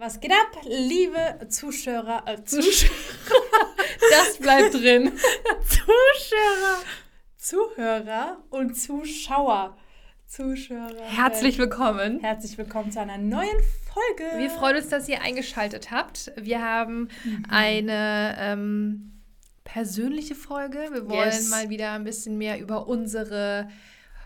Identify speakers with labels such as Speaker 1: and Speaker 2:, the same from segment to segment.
Speaker 1: Was geht ab, liebe Zuschauer? Äh, Zuschauer. das bleibt drin. Zuschauer. Zuhörer und Zuschauer. Zuschauer.
Speaker 2: Herzlich willkommen.
Speaker 1: Herzlich willkommen zu einer neuen Folge.
Speaker 2: Wir freuen uns, dass ihr eingeschaltet habt. Wir haben mhm. eine ähm, persönliche Folge. Wir wollen yes. mal wieder ein bisschen mehr über unsere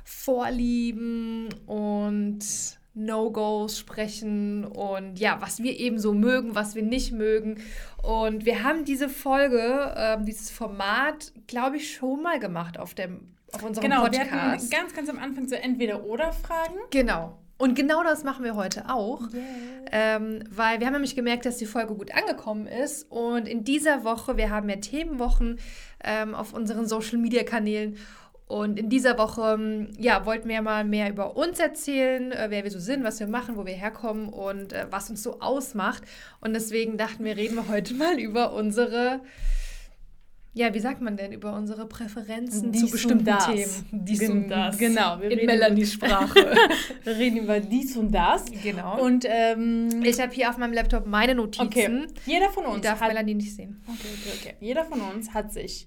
Speaker 2: Vorlieben und No-Gos sprechen und ja, was wir eben so mögen, was wir nicht mögen. Und wir haben diese Folge, äh, dieses Format, glaube ich, schon mal gemacht auf, dem, auf unserem
Speaker 1: genau,
Speaker 2: Podcast.
Speaker 1: Genau, wir hatten ganz, ganz am Anfang so Entweder-Oder-Fragen.
Speaker 2: Genau. Und genau das machen wir heute auch, yeah. ähm, weil wir haben nämlich gemerkt, dass die Folge gut angekommen ist. Und in dieser Woche, wir haben ja Themenwochen ähm, auf unseren Social-Media-Kanälen. Und in dieser Woche ähm, ja, wollten wir mal mehr über uns erzählen, äh, wer wir so sind, was wir machen, wo wir herkommen und äh, was uns so ausmacht. Und deswegen dachten wir, reden wir heute mal über unsere, ja, wie sagt man denn, über unsere Präferenzen
Speaker 1: dies
Speaker 2: zu bestimmten
Speaker 1: das.
Speaker 2: Themen.
Speaker 1: Dies Gen und das.
Speaker 2: Genau,
Speaker 1: wir in Melanies Sprache. wir reden über dies und das.
Speaker 2: Genau.
Speaker 1: Und ähm,
Speaker 2: ich habe hier auf meinem Laptop meine Notizen.
Speaker 1: Okay. Jeder von uns
Speaker 2: die darf hat, Melanie nicht sehen.
Speaker 1: Okay, okay, okay. Jeder von uns hat sich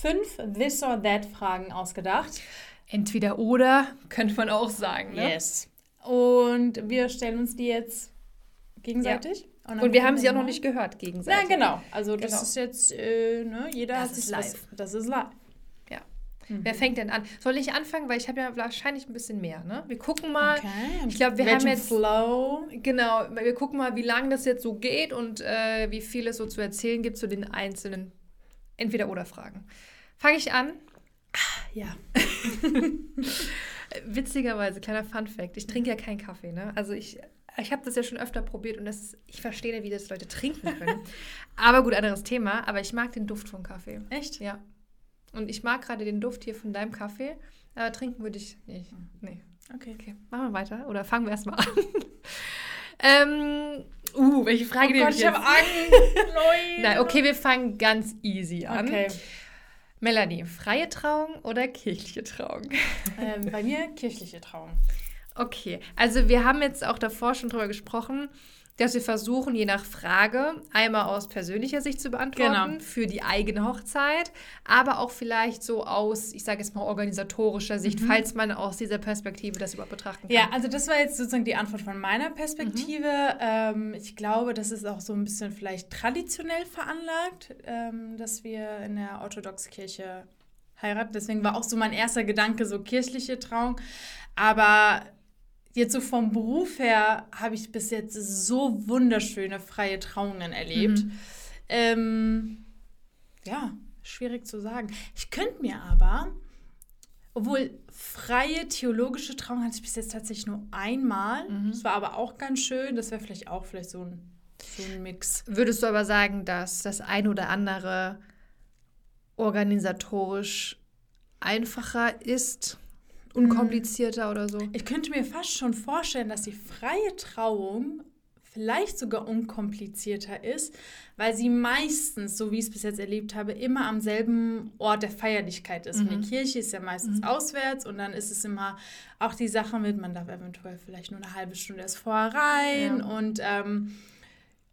Speaker 1: fünf This or That Fragen ausgedacht.
Speaker 2: Entweder oder, könnte man auch sagen. Ne?
Speaker 1: Yes. Und wir stellen uns die jetzt gegenseitig.
Speaker 2: Ja. Und, und, wir haben sie auch noch nicht gehört gegenseitig.
Speaker 1: Ja, genau. Also das genau. ist jetzt, äh, ne, jeder
Speaker 2: das hat ist live.
Speaker 1: Was, das ist live.
Speaker 2: Ja. Mhm. Wer fängt denn an? Soll ich anfangen? Weil ich habe ja wahrscheinlich ein bisschen mehr, ne? Wir gucken mal.
Speaker 1: Okay.
Speaker 2: Ich glaube, wir haben jetzt...
Speaker 1: Flow.
Speaker 2: Genau. Wir gucken mal, wie lange das jetzt so geht und äh, wie viel es so zu erzählen gibt zu den einzelnen Entweder-Oder-Fragen. Fange ich an?
Speaker 1: Ja.
Speaker 2: Witzigerweise, kleiner Fun-Fact: Ich trinke ja keinen Kaffee. Ne? Also, ich, ich habe das ja schon öfter probiert und das, ich verstehe, wie das Leute trinken können. aber gut, anderes Thema. Aber ich mag den Duft von Kaffee.
Speaker 1: Echt?
Speaker 2: Ja. Und ich mag gerade den Duft hier von deinem Kaffee. Aber trinken würde ich nicht. Nee.
Speaker 1: Okay.
Speaker 2: okay. Machen wir weiter oder fangen wir erstmal an. ähm, uh, welche Frage
Speaker 1: oh Gott, ich, ich habe Angst.
Speaker 2: Nein, okay, wir fangen ganz easy an.
Speaker 1: Okay.
Speaker 2: Melanie, freie Trauung oder kirchliche Trauung?
Speaker 1: Ähm, bei mir kirchliche Trauung.
Speaker 2: Okay, also wir haben jetzt auch davor schon drüber gesprochen, dass wir versuchen, je nach Frage einmal aus persönlicher Sicht zu beantworten
Speaker 1: genau.
Speaker 2: für die eigene Hochzeit, aber auch vielleicht so aus, ich sage jetzt mal, organisatorischer Sicht, mhm. falls man aus dieser Perspektive das überhaupt betrachten kann.
Speaker 1: Ja, also das war jetzt sozusagen die Antwort von meiner Perspektive. Mhm. Ähm, ich glaube, das ist auch so ein bisschen vielleicht traditionell veranlagt, ähm, dass wir in der orthodoxen Kirche heiraten. Deswegen war auch so mein erster Gedanke so kirchliche Trauung. Aber jetzt so vom Beruf her habe ich bis jetzt so wunderschöne freie Trauungen erlebt. Mhm. Ähm, ja, schwierig zu sagen. Ich könnte mir aber, obwohl freie theologische Trauung hatte ich bis jetzt tatsächlich nur einmal. Mhm. Das war aber auch ganz schön. Das wäre vielleicht auch vielleicht so ein, so ein Mix.
Speaker 2: Würdest du aber sagen, dass das ein oder andere organisatorisch einfacher ist? Unkomplizierter oder so.
Speaker 1: Ich könnte mir fast schon vorstellen, dass die freie Trauung vielleicht sogar unkomplizierter ist, weil sie meistens, so wie ich es bis jetzt erlebt habe, immer am selben Ort der Feierlichkeit ist. Mhm. Und die Kirche ist ja meistens mhm. auswärts und dann ist es immer auch die Sache mit, man darf eventuell vielleicht nur eine halbe Stunde erst vorher rein ja. und ähm,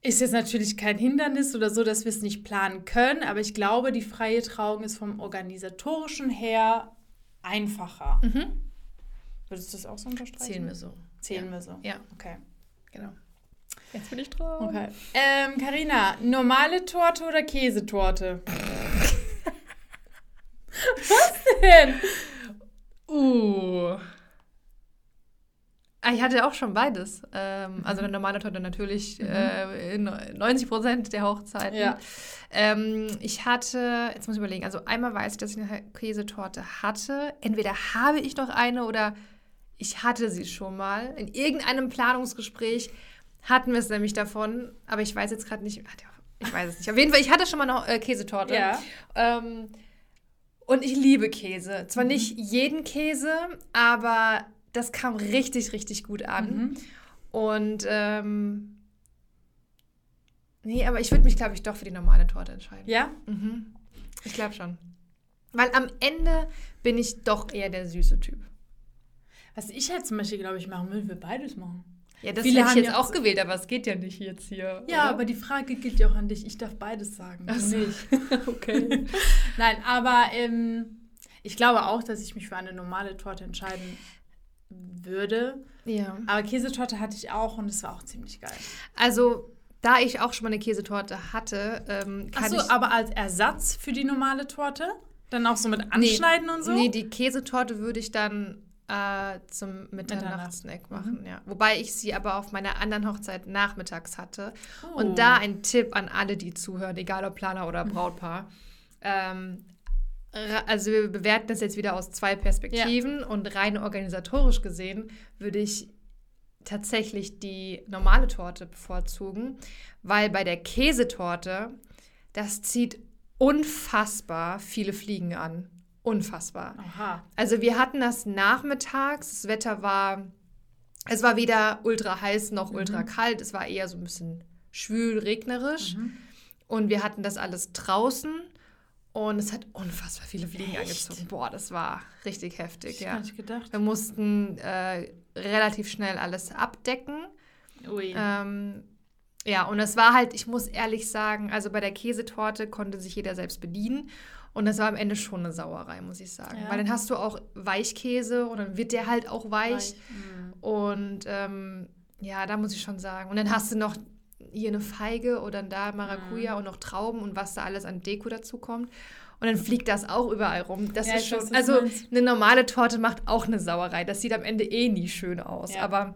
Speaker 1: ist jetzt natürlich kein Hindernis oder so, dass wir es nicht planen können, aber ich glaube, die freie Trauung ist vom organisatorischen her einfacher.
Speaker 2: Mhm.
Speaker 1: Würdest du das auch so unterstreichen?
Speaker 2: Zählen wir so.
Speaker 1: Zählen
Speaker 2: ja.
Speaker 1: wir so.
Speaker 2: Ja.
Speaker 1: Okay.
Speaker 2: Genau. Jetzt bin ich dran.
Speaker 1: Okay. Ähm, Carina, normale Torte oder Käsetorte? Was denn?
Speaker 2: Uh. Ah, ich hatte auch schon beides. Ähm, also eine normale Torte natürlich mhm. äh, 90 Prozent der Hochzeiten.
Speaker 1: Ja.
Speaker 2: Ähm, ich hatte, jetzt muss ich überlegen, also einmal weiß ich, dass ich eine Käsetorte hatte. Entweder habe ich noch eine oder ich hatte sie schon mal. In irgendeinem Planungsgespräch hatten wir es nämlich davon, aber ich weiß jetzt gerade nicht. Ich weiß es nicht. Auf jeden Fall, ich hatte schon mal eine äh, Käsetorte.
Speaker 1: Ja.
Speaker 2: Ähm, und ich liebe Käse. Zwar mhm. nicht jeden Käse, aber das kam richtig, richtig gut an. Mhm. Und ähm, nee, aber ich würde mich, glaube ich, doch für die normale Torte entscheiden.
Speaker 1: Ja?
Speaker 2: Mhm. Ich glaube schon. Weil am Ende bin ich doch eher der süße Typ.
Speaker 1: Was ich halt zum Beispiel, glaube ich, machen will, wir beides machen.
Speaker 2: Ja, das
Speaker 1: Viele
Speaker 2: hätte ich
Speaker 1: haben
Speaker 2: jetzt
Speaker 1: ja
Speaker 2: auch gewählt, aber es geht ja nicht jetzt hier.
Speaker 1: Ja,
Speaker 2: oder?
Speaker 1: aber die Frage gilt ja auch an dich. Ich darf beides sagen.
Speaker 2: Ach so.
Speaker 1: nicht.
Speaker 2: okay.
Speaker 1: Nein, aber ähm, ich glaube auch, dass ich mich für eine normale Torte entscheiden würde.
Speaker 2: Ja.
Speaker 1: Aber Käsetorte hatte ich auch und es war auch ziemlich geil.
Speaker 2: Also, da ich auch schon mal eine Käsetorte hatte, ähm, kann
Speaker 1: Achso,
Speaker 2: ich...
Speaker 1: aber als Ersatz für die normale Torte? Dann auch so mit Anschneiden und so?
Speaker 2: Nee, die Käsetorte würde ich dann äh, zum Mitternachtssnack machen, ja. Wobei ich sie aber auf meiner anderen Hochzeit nachmittags hatte.
Speaker 1: Oh.
Speaker 2: Und da ein Tipp an alle, die zuhören, egal ob Planer oder Brautpaar. ähm, ra- also wir bewerten das jetzt wieder aus zwei Perspektiven und rein organisatorisch gesehen würde ich tatsächlich die normale Torte bevorzugen, weil bei der Käsetorte, das zieht unfassbar viele Fliegen an. Unfassbar.
Speaker 1: Aha.
Speaker 2: Also wir hatten das nachmittags, das Wetter war, es war weder ultra heiß noch ultra kalt, es war eher so ein bisschen schwül, regnerisch. Und wir hatten das alles draußen und es hat unfassbar viele Fliegen
Speaker 1: Echt?
Speaker 2: angezogen. Boah, das war richtig heftig,
Speaker 1: Ich
Speaker 2: ja.
Speaker 1: gar nicht gedacht.
Speaker 2: Wir mussten äh, relativ schnell alles abdecken.
Speaker 1: Ui.
Speaker 2: Ähm, ja, und es war halt, ich muss ehrlich sagen, also bei der Käsetorte konnte sich jeder selbst bedienen. Und das war am Ende schon eine Sauerei, muss ich sagen.
Speaker 1: Ja.
Speaker 2: Weil dann hast du auch Weichkäse und dann wird der halt auch weich.
Speaker 1: Mhm.
Speaker 2: Und ähm, ja, da muss ich schon sagen. Und dann hast du noch hier eine Feige oder da Maracuja und noch Trauben und was da alles an Deko dazu kommt. Und dann fliegt das auch überall rum. Das
Speaker 1: Ja,
Speaker 2: ist schon.
Speaker 1: weiß,
Speaker 2: also eine normale Torte macht auch eine Sauerei. Das sieht am Ende eh nie schön aus.
Speaker 1: Ja.
Speaker 2: Aber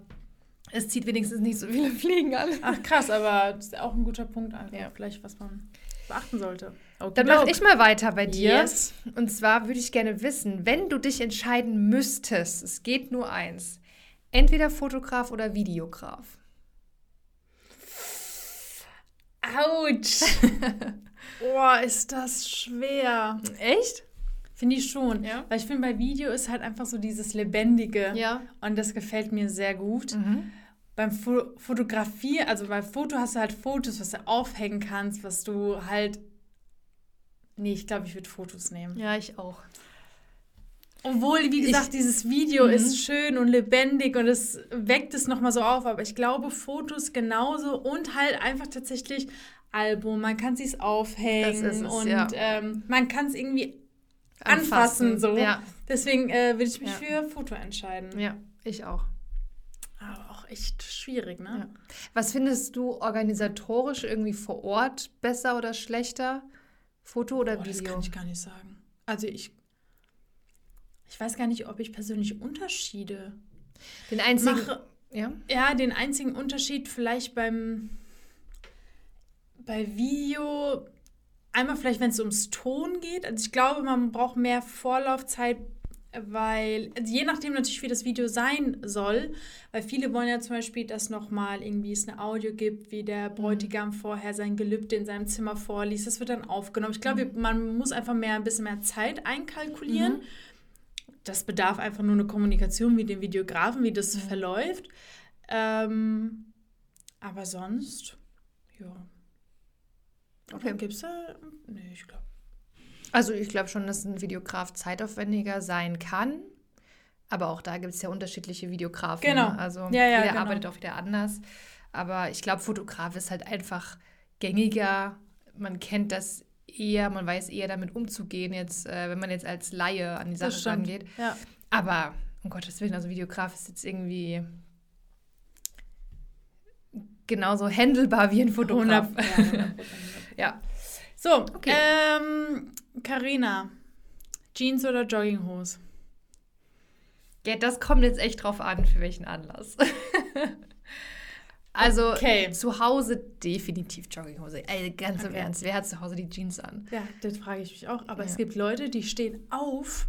Speaker 2: es zieht wenigstens nicht so viele Fliegen an.
Speaker 1: Ach krass, aber das ist auch ein guter Punkt einfach.
Speaker 2: Ja.
Speaker 1: Vielleicht, was man beachten sollte.
Speaker 2: Dann mache ich mal weiter bei dir.
Speaker 1: Yes.
Speaker 2: Und zwar würde ich gerne wissen, wenn du dich entscheiden müsstest, es geht nur eins, entweder Fotograf oder Videograf.
Speaker 1: Autsch. Boah, ist das schwer.
Speaker 2: Echt?
Speaker 1: Finde ich schon.
Speaker 2: Ja.
Speaker 1: Weil ich finde, bei Video ist halt einfach so dieses Lebendige.
Speaker 2: Ja.
Speaker 1: Und das gefällt mir sehr gut.
Speaker 2: Mhm.
Speaker 1: Beim Fo Fotografie, also beim Foto hast du halt Fotos, was du aufhängen kannst, was du halt. Nee, ich glaube, ich würde Fotos nehmen.
Speaker 2: Ja, ich auch.
Speaker 1: Obwohl, wie gesagt, dieses Video
Speaker 2: Mhm.
Speaker 1: ist schön und lebendig und es weckt es nochmal so auf. Aber ich glaube, Fotos genauso und halt einfach tatsächlich Album. Man kann es aufhängen
Speaker 2: Das es,
Speaker 1: und
Speaker 2: ja.
Speaker 1: ähm, man kann es irgendwie anfassen. so.
Speaker 2: Ja.
Speaker 1: Deswegen äh, würde ich mich
Speaker 2: Ja.
Speaker 1: für Foto entscheiden.
Speaker 2: ja, ich auch.
Speaker 1: Aber auch echt schwierig, ne?
Speaker 2: Was findest du organisatorisch irgendwie vor Ort besser oder schlechter? Foto oder
Speaker 1: das
Speaker 2: Video?
Speaker 1: kann ich gar nicht sagen. Also ich, ich weiß gar nicht, ob ich persönlich Unterschiede
Speaker 2: Den einzigen.
Speaker 1: mache.
Speaker 2: Ja.
Speaker 1: Ja, den einzigen Unterschied vielleicht beim bei Video, einmal vielleicht, wenn es ums Ton geht. Also ich glaube, man braucht mehr Vorlaufzeit, weil, also je nachdem natürlich, wie das Video sein soll, weil viele wollen ja zum Beispiel, dass nochmal irgendwie es eine Audio gibt, wie der Bräutigam vorher sein Gelübde in seinem Zimmer vorliest. Das wird dann aufgenommen. Ich glaube, man muss einfach mehr ein bisschen mehr Zeit einkalkulieren. Das bedarf einfach nur eine Kommunikation mit dem Videografen, wie das verläuft. Ähm, aber sonst, ja.
Speaker 2: Okay.
Speaker 1: Gibt es da? Nee, ich glaube.
Speaker 2: Also ich glaube schon, dass ein Videograf zeitaufwendiger sein kann. Aber auch da gibt es ja unterschiedliche Videografen.
Speaker 1: Genau.
Speaker 2: ne? Also
Speaker 1: Ja, ja,
Speaker 2: jeder
Speaker 1: genau.
Speaker 2: arbeitet auch wieder anders. Aber ich glaube, Fotograf ist halt einfach gängiger. Man kennt das eher, man weiß eher damit umzugehen, jetzt, äh, wenn man jetzt als Laie an die Sache rangeht.
Speaker 1: Ja.
Speaker 2: Aber um Gottes Willen, also Videograf ist jetzt irgendwie genauso handelbar wie ein Fotograf.
Speaker 1: 100, ja, 100%.
Speaker 2: Ja.
Speaker 1: So,
Speaker 2: Okay.
Speaker 1: ähm, Carina, Jeans oder Jogginghose?
Speaker 2: Ja, das kommt jetzt echt drauf an, für welchen Anlass. also
Speaker 1: Okay.
Speaker 2: zu Hause definitiv Jogginghose. Ey, ganz im
Speaker 1: Okay.
Speaker 2: Ernst, wer hat zu Hause die Jeans an?
Speaker 1: Ja, das frage ich mich auch. Aber
Speaker 2: Ja.
Speaker 1: es gibt Leute, die stehen auf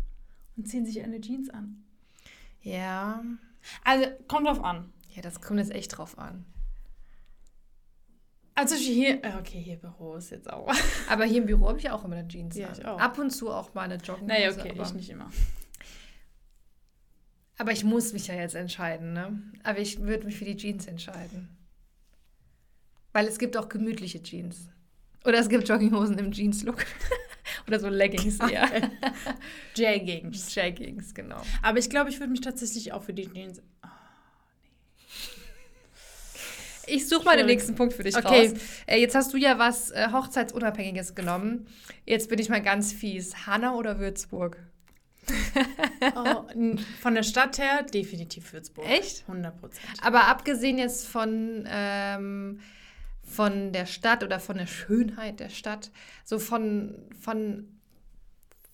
Speaker 1: und ziehen sich eine Jeans an.
Speaker 2: Ja,
Speaker 1: Also, kommt drauf an.
Speaker 2: ja, das kommt jetzt echt drauf an.
Speaker 1: Also hier, äh, okay, hier Büro ist jetzt auch.
Speaker 2: Aber hier im Büro habe ich auch immer eine Jeans
Speaker 1: Ja,
Speaker 2: an.
Speaker 1: ich auch.
Speaker 2: Ab und zu auch mal eine Jogginghose.
Speaker 1: Naja, okay, ich nicht immer.
Speaker 2: Aber ich muss mich ja jetzt entscheiden, ne? Aber ich würde mich für die Jeans entscheiden. Weil es gibt auch gemütliche Jeans. Oder es gibt Jogginghosen im Jeans-Look. Oder so Leggings, ja.
Speaker 1: Jeggings.
Speaker 2: Jeggings, genau.
Speaker 1: Aber ich glaube, ich würde mich tatsächlich auch für die Jeans. Oh, nee.
Speaker 2: Ich suche mal den nächsten Punkt für dich okay. raus. Äh, jetzt hast du ja was äh, Hochzeitsunabhängiges genommen. Jetzt bin ich mal ganz fies. Hanna oder Würzburg?
Speaker 1: oh, von der Stadt her definitiv Würzburg.
Speaker 2: Echt?
Speaker 1: 100 Prozent.
Speaker 2: Aber abgesehen jetzt von, ähm, von der Stadt oder von der Schönheit der Stadt, so von, von,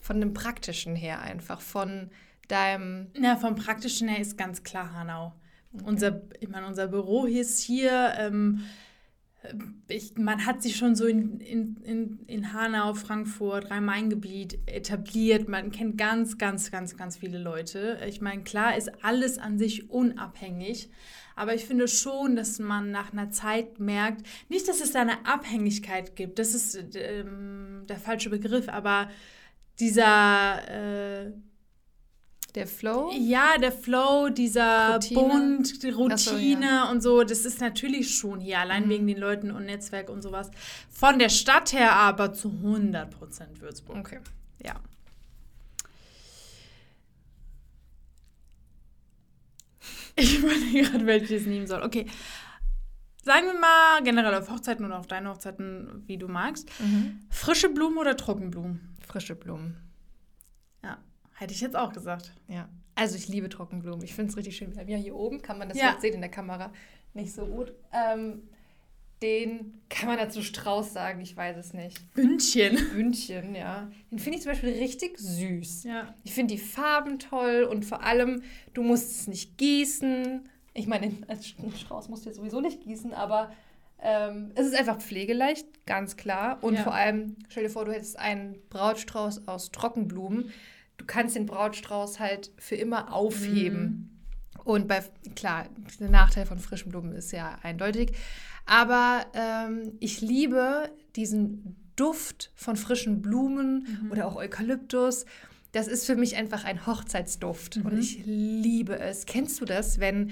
Speaker 2: von dem Praktischen her einfach, von deinem...
Speaker 1: Na, vom Praktischen her ist ganz klar Hanau. Okay. Unser, ich meine, unser Büro hier ist hier... Ähm, ich, man hat sich schon so in, in, in, in Hanau, Frankfurt, Rhein-Main-Gebiet etabliert. Man kennt ganz, ganz, ganz, ganz viele Leute. Ich meine, klar ist alles an sich unabhängig. Aber ich finde schon, dass man nach einer Zeit merkt, nicht, dass es da eine Abhängigkeit gibt, das ist ähm, der falsche Begriff, aber dieser äh,
Speaker 2: der Flow?
Speaker 1: Ja, der Flow, dieser Routine. Bund, die Routine so, ja. und so, das ist natürlich schon hier, allein mhm. wegen den Leuten und Netzwerk und sowas. Von der Stadt her aber zu 100% Würzburg.
Speaker 2: Okay.
Speaker 1: Ja. Ich überlege gerade, welches nehmen soll. Okay. Sagen wir mal generell auf Hochzeiten oder auf deine Hochzeiten, wie du magst. Mhm. Frische Blumen oder Trockenblumen?
Speaker 2: Frische Blumen.
Speaker 1: Hätte ich jetzt auch gesagt.
Speaker 2: Ja. Also ich liebe Trockenblumen. Ich finde es richtig schön. Wir haben ja hier oben, kann man das ja. jetzt sehen in der Kamera, nicht so gut. Ähm, den kann man dazu Strauß sagen, ich weiß es nicht.
Speaker 1: Bündchen.
Speaker 2: Bündchen, ja. Den finde ich zum Beispiel richtig süß.
Speaker 1: Ja.
Speaker 2: Ich finde die Farben toll und vor allem, du musst es nicht gießen. Ich meine, als Strauß musst du jetzt sowieso nicht gießen, aber ähm, es ist einfach pflegeleicht, ganz klar. Und ja. vor allem, stell dir vor, du hättest einen Brautstrauß aus Trockenblumen du kannst den Brautstrauß halt für immer aufheben. Mhm. Und bei, klar, der Nachteil von frischen Blumen ist ja eindeutig. Aber ähm, ich liebe diesen Duft von frischen Blumen mhm. oder auch Eukalyptus. Das ist für mich einfach ein Hochzeitsduft mhm. und ich liebe es. Kennst du das, wenn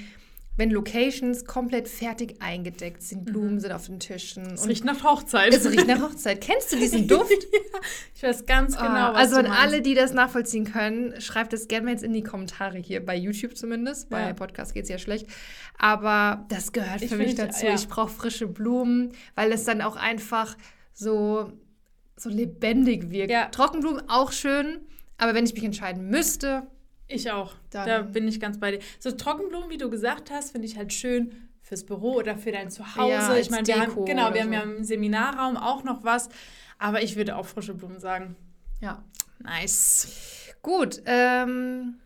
Speaker 2: wenn Locations komplett fertig eingedeckt sind, Blumen mhm. sind auf den Tischen.
Speaker 1: Es riecht nach Hochzeit.
Speaker 2: Es riecht nach Hochzeit. Kennst du diesen Duft? ja,
Speaker 1: ich weiß ganz ah, genau,
Speaker 2: oh, was Also an alle, die das nachvollziehen können, schreibt es gerne mal jetzt in die Kommentare hier, bei YouTube zumindest. Bei ja. Podcast geht es ja schlecht. Aber das gehört für ich mich dazu. Ja. Ich brauche frische Blumen, weil es dann auch einfach so, so lebendig wirkt. Ja. Trockenblumen auch schön, aber wenn ich mich entscheiden müsste,
Speaker 1: ich auch. Dann da bin ich ganz bei dir. So Trockenblumen, wie du gesagt hast, finde ich halt schön fürs Büro oder für dein Zuhause. Ja, ich meine, wir haben, genau, wir so. haben ja im Seminarraum auch noch was. Aber ich würde auch frische Blumen sagen.
Speaker 2: Ja.
Speaker 1: Nice.
Speaker 2: Gut. Ähm,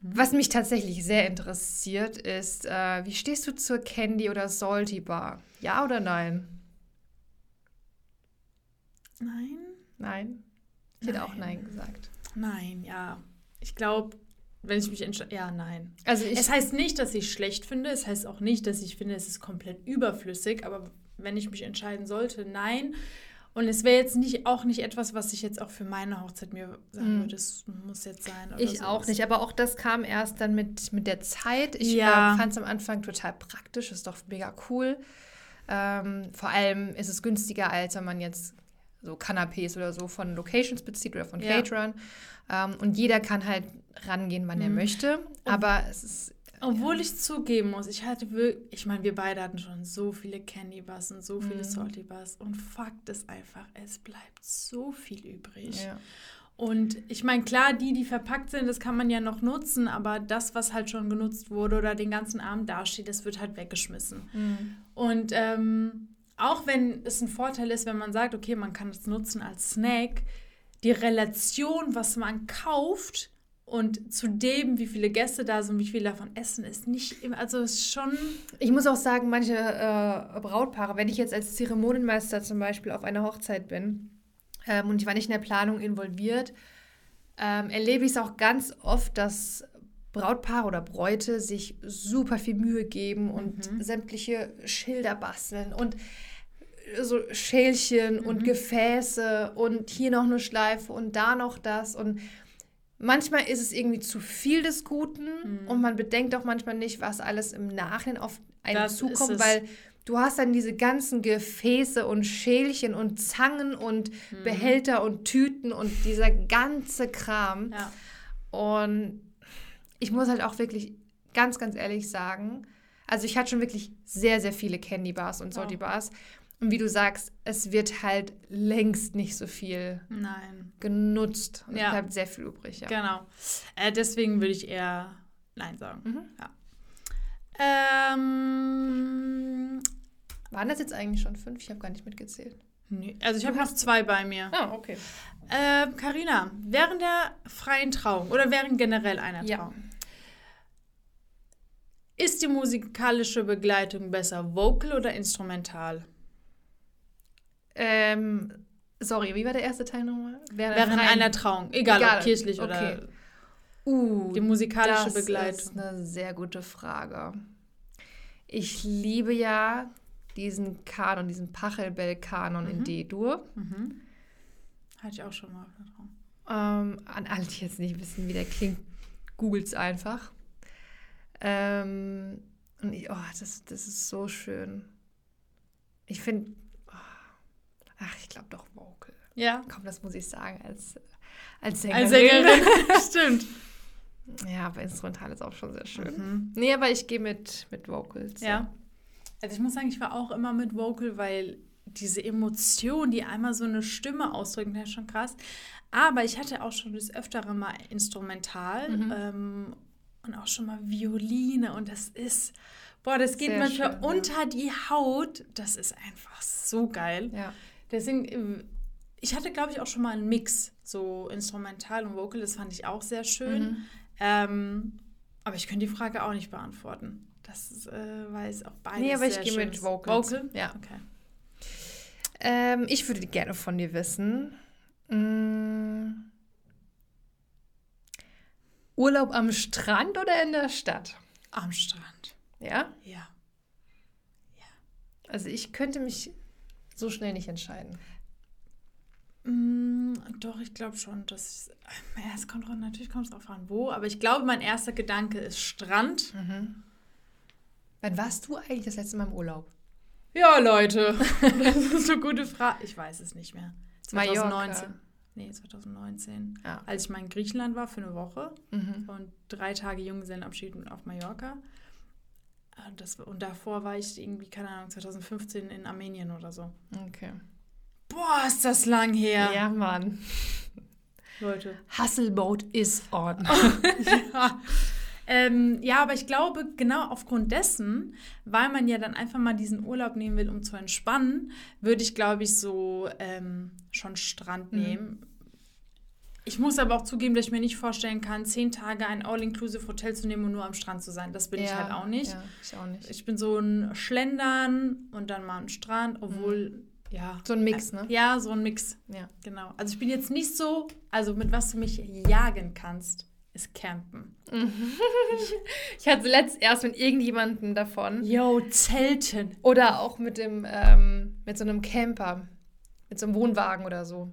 Speaker 2: was mich tatsächlich sehr interessiert, ist, äh, wie stehst du zur Candy- oder Salty-Bar? Ja oder nein?
Speaker 1: Nein.
Speaker 2: Nein? Ich hätte auch Nein gesagt.
Speaker 1: Nein, ja. Ich glaube, wenn ich mich entscheide, ja, nein.
Speaker 2: Also
Speaker 1: es heißt nicht, dass ich schlecht finde. Es heißt auch nicht, dass ich finde, es ist komplett überflüssig. Aber wenn ich mich entscheiden sollte, nein. Und es wäre jetzt nicht auch nicht etwas, was ich jetzt auch für meine Hochzeit mir sagen mm. würde, es muss jetzt sein.
Speaker 2: ich auch nicht, aber auch das kam erst dann mit, mit der Zeit. Ich ja. fand es am Anfang total praktisch, ist doch mega cool. Ähm, vor allem ist es günstiger, als wenn man jetzt so Canapés oder so von Locations bezieht oder von ja. Caterern. Ähm, und jeder kann halt rangehen, wann mhm. er möchte. Aber es ist.
Speaker 1: Obwohl ja. ich zugeben muss, ich hatte wirklich, ich meine, wir beide hatten schon so viele Candy Bars und so viele mhm. Salty Bars. Und Fakt ist einfach, es bleibt so viel übrig.
Speaker 2: Ja.
Speaker 1: Und ich meine, klar, die, die verpackt sind, das kann man ja noch nutzen, aber das, was halt schon genutzt wurde oder den ganzen Abend dasteht, das wird halt weggeschmissen.
Speaker 2: Mhm.
Speaker 1: Und ähm, auch wenn es ein Vorteil ist, wenn man sagt, okay, man kann es nutzen als Snack, die Relation, was man kauft und zu dem, wie viele Gäste da sind, wie viele davon essen, ist nicht immer, also ist schon.
Speaker 2: Ich muss auch sagen, manche äh, Brautpaare, wenn ich jetzt als Zeremonienmeister zum Beispiel auf einer Hochzeit bin ähm, und ich war nicht in der Planung involviert, ähm, erlebe ich es auch ganz oft, dass Brautpaare oder Bräute sich super viel Mühe geben und mhm. sämtliche Schilder basteln und so Schälchen mhm. und Gefäße und hier noch eine Schleife und da noch das und manchmal ist es irgendwie zu viel des Guten mhm. und man bedenkt auch manchmal nicht, was alles im Nachhinein auf einen das zukommt, weil du hast dann diese ganzen Gefäße und Schälchen und Zangen und mhm. Behälter und Tüten und dieser ganze Kram.
Speaker 1: Ja.
Speaker 2: Und ich muss halt auch wirklich ganz, ganz ehrlich sagen, Also ich hatte schon wirklich sehr, sehr viele Candy Bars und Salty Bars. Und wie du sagst, es wird halt längst nicht so viel
Speaker 1: Nein.
Speaker 2: genutzt. Und
Speaker 1: Ja.
Speaker 2: es bleibt sehr viel übrig. Ja.
Speaker 1: Genau. Äh, deswegen würde ich eher Nein sagen.
Speaker 2: Mhm.
Speaker 1: Ja. Ähm,
Speaker 2: Waren das jetzt eigentlich schon fünf? Ich habe gar nicht mitgezählt.
Speaker 1: nee, also ich habe noch zwei bei mir.
Speaker 2: Ah, okay.
Speaker 1: Ähm, Carina, während der freien Trauung oder während generell einer
Speaker 2: Ja.
Speaker 1: Ist die musikalische Begleitung besser vocal oder instrumental?
Speaker 2: Ähm, sorry, wie war der erste Teil nochmal? Während,
Speaker 1: Während einer Trauung, egal,
Speaker 2: Egal,
Speaker 1: ob kirchlich
Speaker 2: okay.
Speaker 1: oder
Speaker 2: Uh,
Speaker 1: die musikalische
Speaker 2: das
Speaker 1: Begleitung.
Speaker 2: ist eine sehr gute Frage. Ich liebe ja diesen Kanon, diesen Pachelbel-Kanon in
Speaker 1: Mhm.
Speaker 2: D-Dur.
Speaker 1: Mhm. Hatte ich auch schon mal auf einer Trauung.
Speaker 2: Ähm, an alle, die jetzt nicht wissen, wie der klingt, googelt's einfach. Ähm, und ich, oh, das, das ist so schön. Ich finde, oh, ach, ich glaube doch Vocal.
Speaker 1: Ja,
Speaker 2: Komm, das muss ich sagen, als, als Sängerin.
Speaker 1: als Sängerin. Stimmt.
Speaker 2: Ja, aber Instrumental ist auch schon sehr schön.
Speaker 1: Mhm.
Speaker 2: Nee, aber ich gehe mit, mit Vocals.
Speaker 1: Ja. Also ich muss sagen, ich war auch immer mit Vocal, weil diese Emotion, die einmal so eine Stimme ausdrücken, das ist schon krass. Aber ich hatte auch schon das Öftere mal Instrumental
Speaker 2: Mhm.
Speaker 1: ähm, und auch schon mal Violine und das ist, boah, das geht
Speaker 2: Sehr
Speaker 1: manchmal
Speaker 2: schön, ja.
Speaker 1: unter die Haut. Das ist einfach so geil.
Speaker 2: Ja.
Speaker 1: Deswegen, äh, ich hatte, glaube ich, auch schon mal einen Mix, so Instrumental und Vocal, das fand ich auch sehr schön.
Speaker 2: Mhm.
Speaker 1: Ähm, aber ich könnte die Frage auch nicht beantworten. Das äh, weiß auch beides
Speaker 2: Nee, aber ich gehe mit. Vocals.
Speaker 1: Vocal?
Speaker 2: Ja.
Speaker 1: Okay.
Speaker 2: Ähm, ich würde gerne von dir wissen. mm, Urlaub am Strand oder in der Stadt?
Speaker 1: Am Strand.
Speaker 2: Ja?
Speaker 1: Ja.
Speaker 2: Also ich könnte mich so schnell nicht entscheiden.
Speaker 1: Mm, doch, ich glaube schon, dass. Ja, es kommt drauf, natürlich kommt es drauf an, wo, aber ich glaube, mein erster Gedanke ist Strand.
Speaker 2: Wann warst du eigentlich das letzte Mal im Urlaub?
Speaker 1: Ja, Leute, das ist eine gute Frage. Ich weiß es nicht mehr.
Speaker 2: Mallorca.
Speaker 1: 2019. Nee, 2019.
Speaker 2: Ja.
Speaker 1: Als ich mal in Griechenland war für eine Woche
Speaker 2: Mhm.
Speaker 1: und drei Tage Junggesellenabschied auf Mallorca. Äh, Das, und davor war ich irgendwie, keine Ahnung, 2015 in Armenien oder so.
Speaker 2: Okay.
Speaker 1: Boah, ist das lang her.
Speaker 2: Ja, Mann.
Speaker 1: Leute.
Speaker 2: Hustleboat is on.
Speaker 1: ja. Ähm, ja, aber ich glaube, genau aufgrund dessen, weil man ja dann einfach mal diesen Urlaub nehmen will, um zu entspannen, würde ich, glaube ich, so ähm, schon Strand
Speaker 2: Mhm.
Speaker 1: nehmen. Ich muss aber auch zugeben, dass ich mir nicht vorstellen kann, zehn Tage ein All-Inclusive-Hotel zu nehmen und nur am Strand zu sein. Das bin ich halt auch nicht.
Speaker 2: Ja, ich auch nicht.
Speaker 1: Ich bin so ein Schlendern und dann mal ein Strand, obwohl, ja.
Speaker 2: So ein Mix, ne?
Speaker 1: Ja, so ein Mix.
Speaker 2: Ja.
Speaker 1: Genau. Also ich bin jetzt nicht so, also mit was du mich jagen kannst, ist Campen.
Speaker 2: Ich hatte letzt erst mit irgendjemandem davon.
Speaker 1: Yo, Zelten.
Speaker 2: Oder auch mit dem, ähm, mit so einem Camper. Mit so einem Wohnwagen oder so.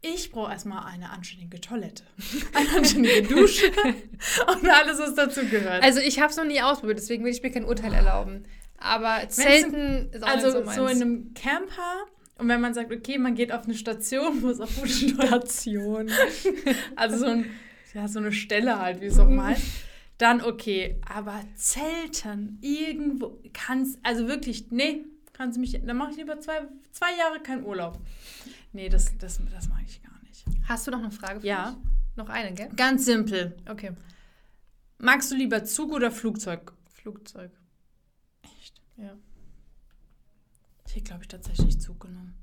Speaker 1: Ich brauche erstmal eine anständige Toilette, eine anständige Dusche und alles, was dazu gehört.
Speaker 2: Also ich habe es noch nie ausprobiert, deswegen will ich mir kein Urteil erlauben. Aber Zelten ist auch
Speaker 1: also
Speaker 2: so
Speaker 1: so,
Speaker 2: meins.
Speaker 1: in einem Camper und wenn man sagt, okay, man geht auf eine Station, wo es auch gute Station. also so, ein, ja, so eine Stelle halt, wie es auch mal heißt. Dann okay, aber Zelten irgendwo kannst, also wirklich, nee, kannst mich, dann mache ich lieber zwei, zwei Jahre keinen Urlaub. Nee, das, das, das mag ich gar nicht.
Speaker 2: Hast du noch eine Frage für
Speaker 1: Ja.
Speaker 2: mich? Noch eine, gell?
Speaker 1: Ganz simpel.
Speaker 2: Okay.
Speaker 1: Magst du lieber Zug oder Flugzeug?
Speaker 2: Flugzeug.
Speaker 1: Echt?
Speaker 2: Ja.
Speaker 1: Ich hätte, glaube ich, tatsächlich Zug genommen.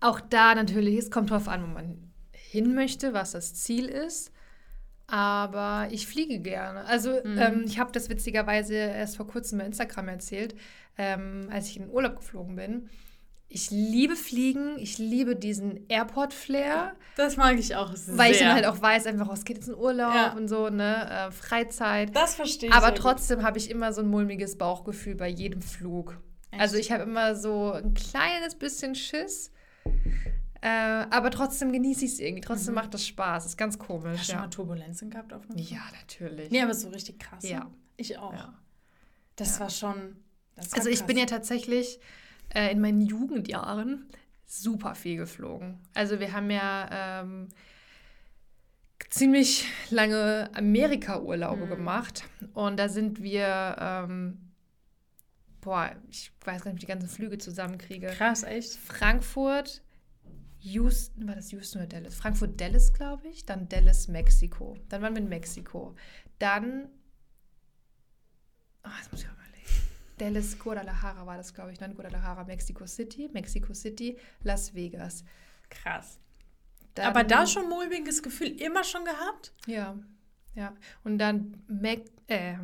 Speaker 2: Auch da natürlich, es kommt drauf an, wo man hin möchte, was das Ziel ist. Aber ich fliege gerne. Also
Speaker 1: Mhm.
Speaker 2: ähm, ich habe das witzigerweise erst vor kurzem bei Instagram erzählt, ähm, als ich in den Urlaub geflogen bin. Ich liebe Fliegen, ich liebe diesen Airport-Flair,
Speaker 1: Das mag ich auch sehr.
Speaker 2: weil ich dann halt auch weiß, einfach, oh, es geht jetzt in Urlaub
Speaker 1: Ja.
Speaker 2: und so, ne, äh, Freizeit.
Speaker 1: Das verstehe ich.
Speaker 2: Aber trotzdem habe ich immer so ein mulmiges Bauchgefühl bei jedem Flug.
Speaker 1: Echt?
Speaker 2: Also ich habe immer so ein kleines bisschen Schiss. Äh, aber trotzdem genieße ich es irgendwie. Trotzdem macht das Spaß. Ist ganz
Speaker 1: Hast
Speaker 2: komisch.
Speaker 1: du schon mal
Speaker 2: Ja,
Speaker 1: Turbulenzen gehabt auf dem Flug?
Speaker 2: ja natürlich.
Speaker 1: Nee, aber so richtig krass.
Speaker 2: Ja.
Speaker 1: ne? Ich auch.
Speaker 2: Ja.
Speaker 1: Das
Speaker 2: Ja.
Speaker 1: war schon. Das war
Speaker 2: Also ich
Speaker 1: krass.
Speaker 2: bin ja tatsächlich äh, in meinen Jugendjahren super viel geflogen. Also wir haben ja ähm, ziemlich lange Amerika-Urlaube
Speaker 1: Mhm.
Speaker 2: gemacht und da sind wir ähm, boah, ich weiß gar nicht, ob ich die ganzen Flüge zusammenkriege.
Speaker 1: Krass, echt?
Speaker 2: Frankfurt, Houston, war das Houston oder Dallas? Frankfurt, Dallas, glaube ich. Dann Dallas, Mexiko. Dann waren wir in Mexiko. Dann, ah, das muss ich auch überlegen. Dallas, Guadalajara war das, glaube ich. Dann Guadalajara, Mexico City, Mexico City, Las Vegas.
Speaker 1: Krass. Dann, Aber da schon mulmiges Gefühl immer schon gehabt?
Speaker 2: Ja, ja. Und dann Mac, äh,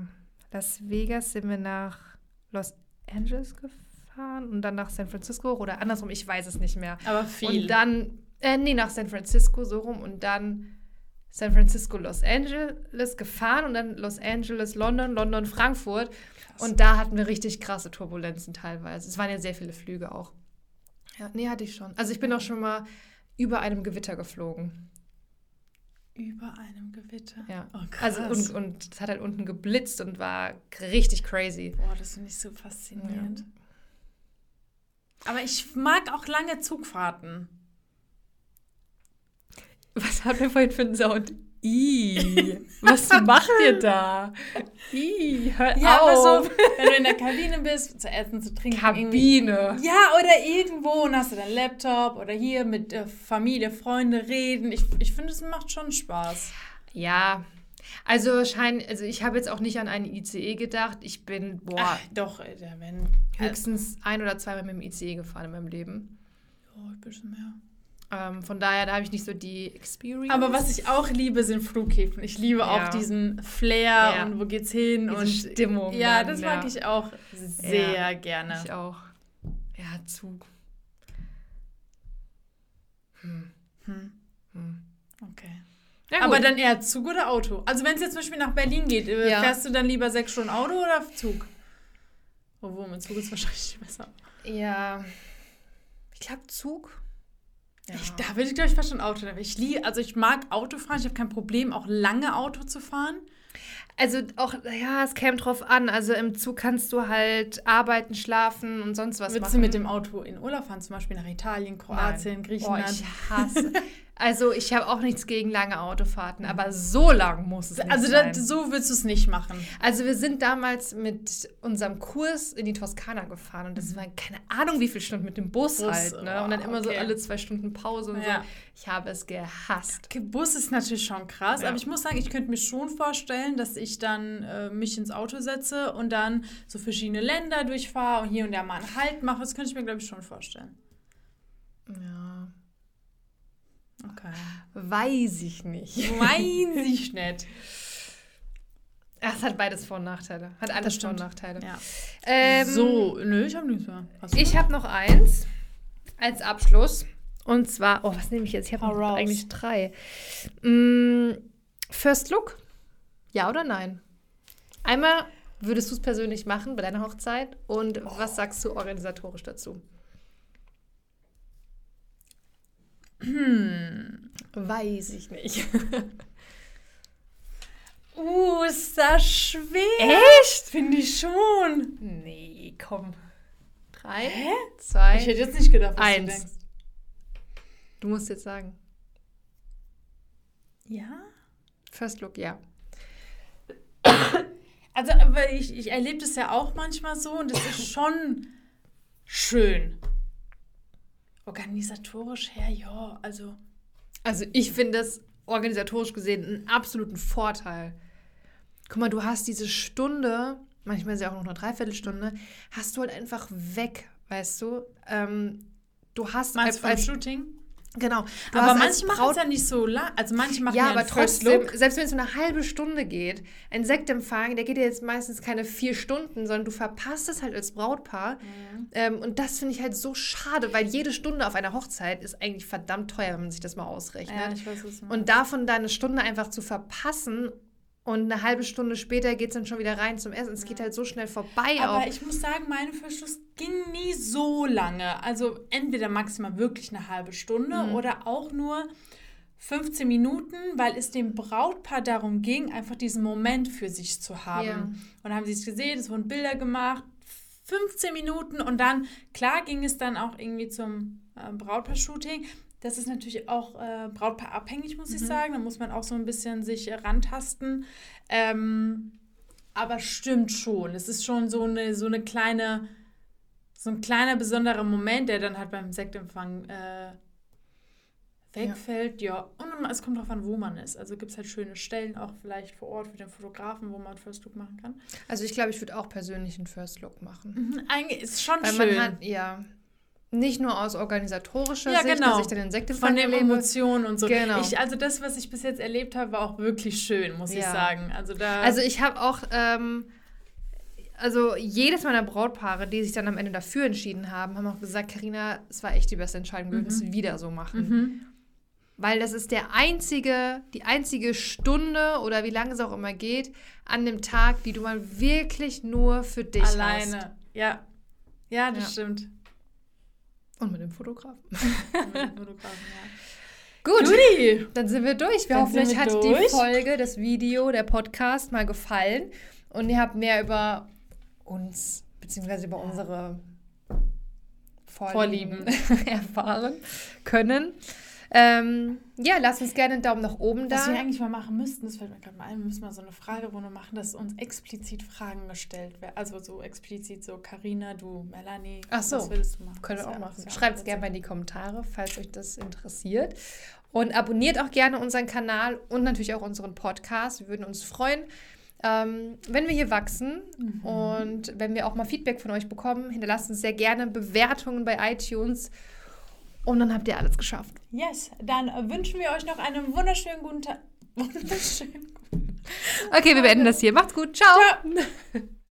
Speaker 2: Las Vegas sind wir nach Los Angeles gefahren und dann nach San Francisco oder andersrum, ich weiß es nicht mehr.
Speaker 1: Aber viel.
Speaker 2: Und dann, äh, nee, nach San Francisco so rum und dann San Francisco, Los Angeles gefahren und dann Los Angeles, London, London, Frankfurt. Krass. Und da hatten wir richtig krasse Turbulenzen teilweise. Es waren ja sehr viele Flüge auch. Ja, nee, hatte ich schon. Also ich bin auch schon mal über einem Gewitter geflogen.
Speaker 1: Über einem Gewitter?
Speaker 2: Ja. Oh, krass. Also und, und es hat halt unten geblitzt und war richtig crazy.
Speaker 1: Boah, das finde ich so faszinierend. Ja. Aber ich mag auch lange Zugfahrten.
Speaker 2: Was hat wir vorhin für einen Sound? I, was macht ihr da? I, hör ja, auf.
Speaker 1: aber so, wenn du in der Kabine bist, zu essen, zu trinken.
Speaker 2: Kabine.
Speaker 1: Ja, oder irgendwo und hast du deinen Laptop oder hier mit äh, Familie, Freunde reden. Ich, ich finde, es macht schon Spaß.
Speaker 2: Ja, also schein, also ich habe jetzt auch nicht an einen ICE gedacht. Ich bin, boah. Ach,
Speaker 1: doch, wenn.
Speaker 2: Höchstens ein oder zweimal mit dem ICE gefahren in meinem Leben.
Speaker 1: Ja, ein bisschen mehr.
Speaker 2: Ähm, von daher, da habe ich nicht so die Experience.
Speaker 1: Aber was ich auch liebe, sind Flughäfen. Ich liebe ja. auch diesen Flair ja. und wo geht's hin
Speaker 2: Diese
Speaker 1: und
Speaker 2: Stimmung.
Speaker 1: Ja, dann, das mag ich auch sehr ja, gerne.
Speaker 2: Ich auch. Ja, Zug.
Speaker 1: Hm. Hm. Hm. Okay. Aber dann eher Zug oder Auto? Also wenn es jetzt zum Beispiel nach Berlin geht, äh, fährst du dann lieber sechs Stunden Auto oder Zug? Obwohl, mit Zug ist wahrscheinlich besser.
Speaker 2: Ja. Ich glaube Zug.
Speaker 1: Ja. Ich, da würde ich, glaube ich, fast schon Auto. Ich liebe, also ich mag Autofahren, ich habe kein Problem, auch lange Auto zu fahren.
Speaker 2: Also auch, ja, es käme drauf an. Also im Zug kannst du halt arbeiten, schlafen und sonst was
Speaker 1: Würdest machen. Würdest du mit dem Auto in Urlaub fahren, zum Beispiel nach Italien, Kroatien, Nein. Griechenland?
Speaker 2: Oh, ich hasse. Also ich habe auch nichts gegen lange Autofahrten, aber so lang muss es nicht
Speaker 1: also
Speaker 2: sein.
Speaker 1: Also so willst du es nicht machen.
Speaker 2: Also wir sind damals mit unserem Kurs in die Toskana gefahren und das mhm. waren keine Ahnung wie viele Stunden mit dem Bus, Bus halt. Ne? und dann immer okay. so alle zwei Stunden Pause und ja. so. Ich habe es gehasst.
Speaker 1: Okay, Bus ist natürlich schon krass, ja. aber ich muss sagen, ich könnte mir schon vorstellen, dass ich dann äh, mich ins Auto setze und dann so verschiedene Länder durchfahre und hier und da mal einen Halt mache. Das könnte ich mir, glaube ich, schon vorstellen.
Speaker 2: Ja. Okay. Weiß ich nicht.
Speaker 1: Weiß ich nicht.
Speaker 2: Ja, es hat beides Vor- und Nachteile. Hat alles Vor- und Nachteile.
Speaker 1: Ja. Ähm, so, nö, ich habe nichts mehr.
Speaker 2: Ich habe noch eins als Abschluss. Und zwar, oh, was nehme ich jetzt? Ich habe eigentlich drei. Mm, First Look? Ja oder nein? Einmal, würdest du es persönlich machen bei deiner Hochzeit? Und oh. was sagst du organisatorisch dazu?
Speaker 1: Hm,
Speaker 2: weiß ich nicht.
Speaker 1: uh, ist das schwer.
Speaker 2: Echt?
Speaker 1: Finde ich schon.
Speaker 2: Nee, komm. Drei,
Speaker 1: Hä?
Speaker 2: zwei.
Speaker 1: Ich hätte jetzt nicht gedacht, was
Speaker 2: eins.
Speaker 1: du denkst.
Speaker 2: Du musst jetzt sagen.
Speaker 1: Ja?
Speaker 2: First Look, ja.
Speaker 1: Also, aber ich, ich erlebe das ja auch manchmal so und das ist schon schön. Organisatorisch her, ja, also.
Speaker 2: Also ich finde das organisatorisch gesehen einen absoluten Vorteil. Guck mal, du hast diese Stunde, manchmal ist ja auch noch eine Dreiviertelstunde, hast du halt einfach weg, weißt du? Ähm, du hast
Speaker 1: Meinst als, als Shooting?
Speaker 2: Genau.
Speaker 1: Du aber manche machen es ja nicht so lang. Also manche machen
Speaker 2: ja, ja aber trotzdem, Look. selbst wenn es so eine halbe Stunde geht, ein Sektempfang, der geht ja jetzt meistens keine vier Stunden, sondern du verpasst es halt als Brautpaar. Mhm. Ähm, und das finde ich halt so schade, weil jede Stunde auf einer Hochzeit ist eigentlich verdammt teuer, wenn man sich das mal ausrechnet.
Speaker 1: Ja, ich weiß, was
Speaker 2: und davon deine Stunde einfach zu verpassen und eine halbe Stunde später geht es dann schon wieder rein zum Essen. Es geht halt so schnell vorbei.
Speaker 1: Aber auch. ich muss sagen, mein Verschluss ging nie so lange. Also entweder maximal wirklich eine halbe Stunde mhm. oder auch nur 15 Minuten, weil es dem Brautpaar darum ging, einfach diesen Moment für sich zu haben. Ja. Und dann haben sie es gesehen, es wurden Bilder gemacht, 15 Minuten und dann, klar ging es dann auch irgendwie zum äh, Brautpaar-Shooting, das ist natürlich auch äh, brautpaarabhängig, muss mhm. ich sagen. Da muss man auch so ein bisschen sich rantasten. Ähm, aber stimmt schon. Es ist schon so eine, so eine kleine, so ein kleiner besonderer Moment, der dann halt beim Sektempfang äh, wegfällt. Ja. ja. und es kommt darauf an, wo man ist. Also gibt es halt schöne Stellen auch vielleicht vor Ort für den Fotografen, wo man einen First Look machen kann.
Speaker 2: Also ich glaube, ich würde auch persönlich einen First Look machen.
Speaker 1: Mhm, eigentlich ist schon Weil schön.
Speaker 2: Hat, ja, nicht nur aus organisatorischer ja, Sicht, genau. dass ich den Insektenfang
Speaker 1: Von den Emotionen und so. Genau. Ich, also das, was ich bis jetzt erlebt habe, war auch wirklich schön, muss ja. ich sagen. Also, da
Speaker 2: also ich habe auch, ähm, also jedes meiner Brautpaare, die sich dann am Ende dafür entschieden haben, haben auch gesagt, Karina, es war echt die beste Entscheidung, wir mhm. würden es wieder so machen. Mhm. Weil das ist der einzige, die einzige Stunde oder wie lange es auch immer geht, an dem Tag, die du mal wirklich nur für dich
Speaker 1: Alleine. hast. Alleine, ja. Ja, das ja. stimmt.
Speaker 2: Und mit dem Fotografen. mit dem Fotografen, ja. Gut, Judy. dann sind wir durch. Wir dann hoffen, euch hat durch. die Folge, das Video, der Podcast mal gefallen und ihr habt mehr über uns bzw. über unsere Vorlieben, Vorlieben. erfahren können. Ähm, ja, lasst uns gerne einen Daumen nach oben
Speaker 1: da. Was wir eigentlich mal machen müssten, das fällt mir gerade mal ein, wir müssen mal so eine Fragerunde machen, dass uns explizit Fragen gestellt werden. Also so explizit so, Karina, du, Melanie,
Speaker 2: Ach so. was würdest du machen? Können wir auch machen. Schreibt es gerne mal in die Kommentare, falls euch das interessiert. Und abonniert auch gerne unseren Kanal und natürlich auch unseren Podcast. Wir würden uns freuen, ähm, wenn wir hier wachsen mhm. und wenn wir auch mal Feedback von euch bekommen, hinterlasst uns sehr gerne Bewertungen bei iTunes und dann habt ihr alles geschafft.
Speaker 1: Yes, dann wünschen wir euch noch einen wunderschönen guten Tag. Wunderschönen
Speaker 2: guten Okay, wir beenden das hier. Macht's gut. Ciao. Ciao.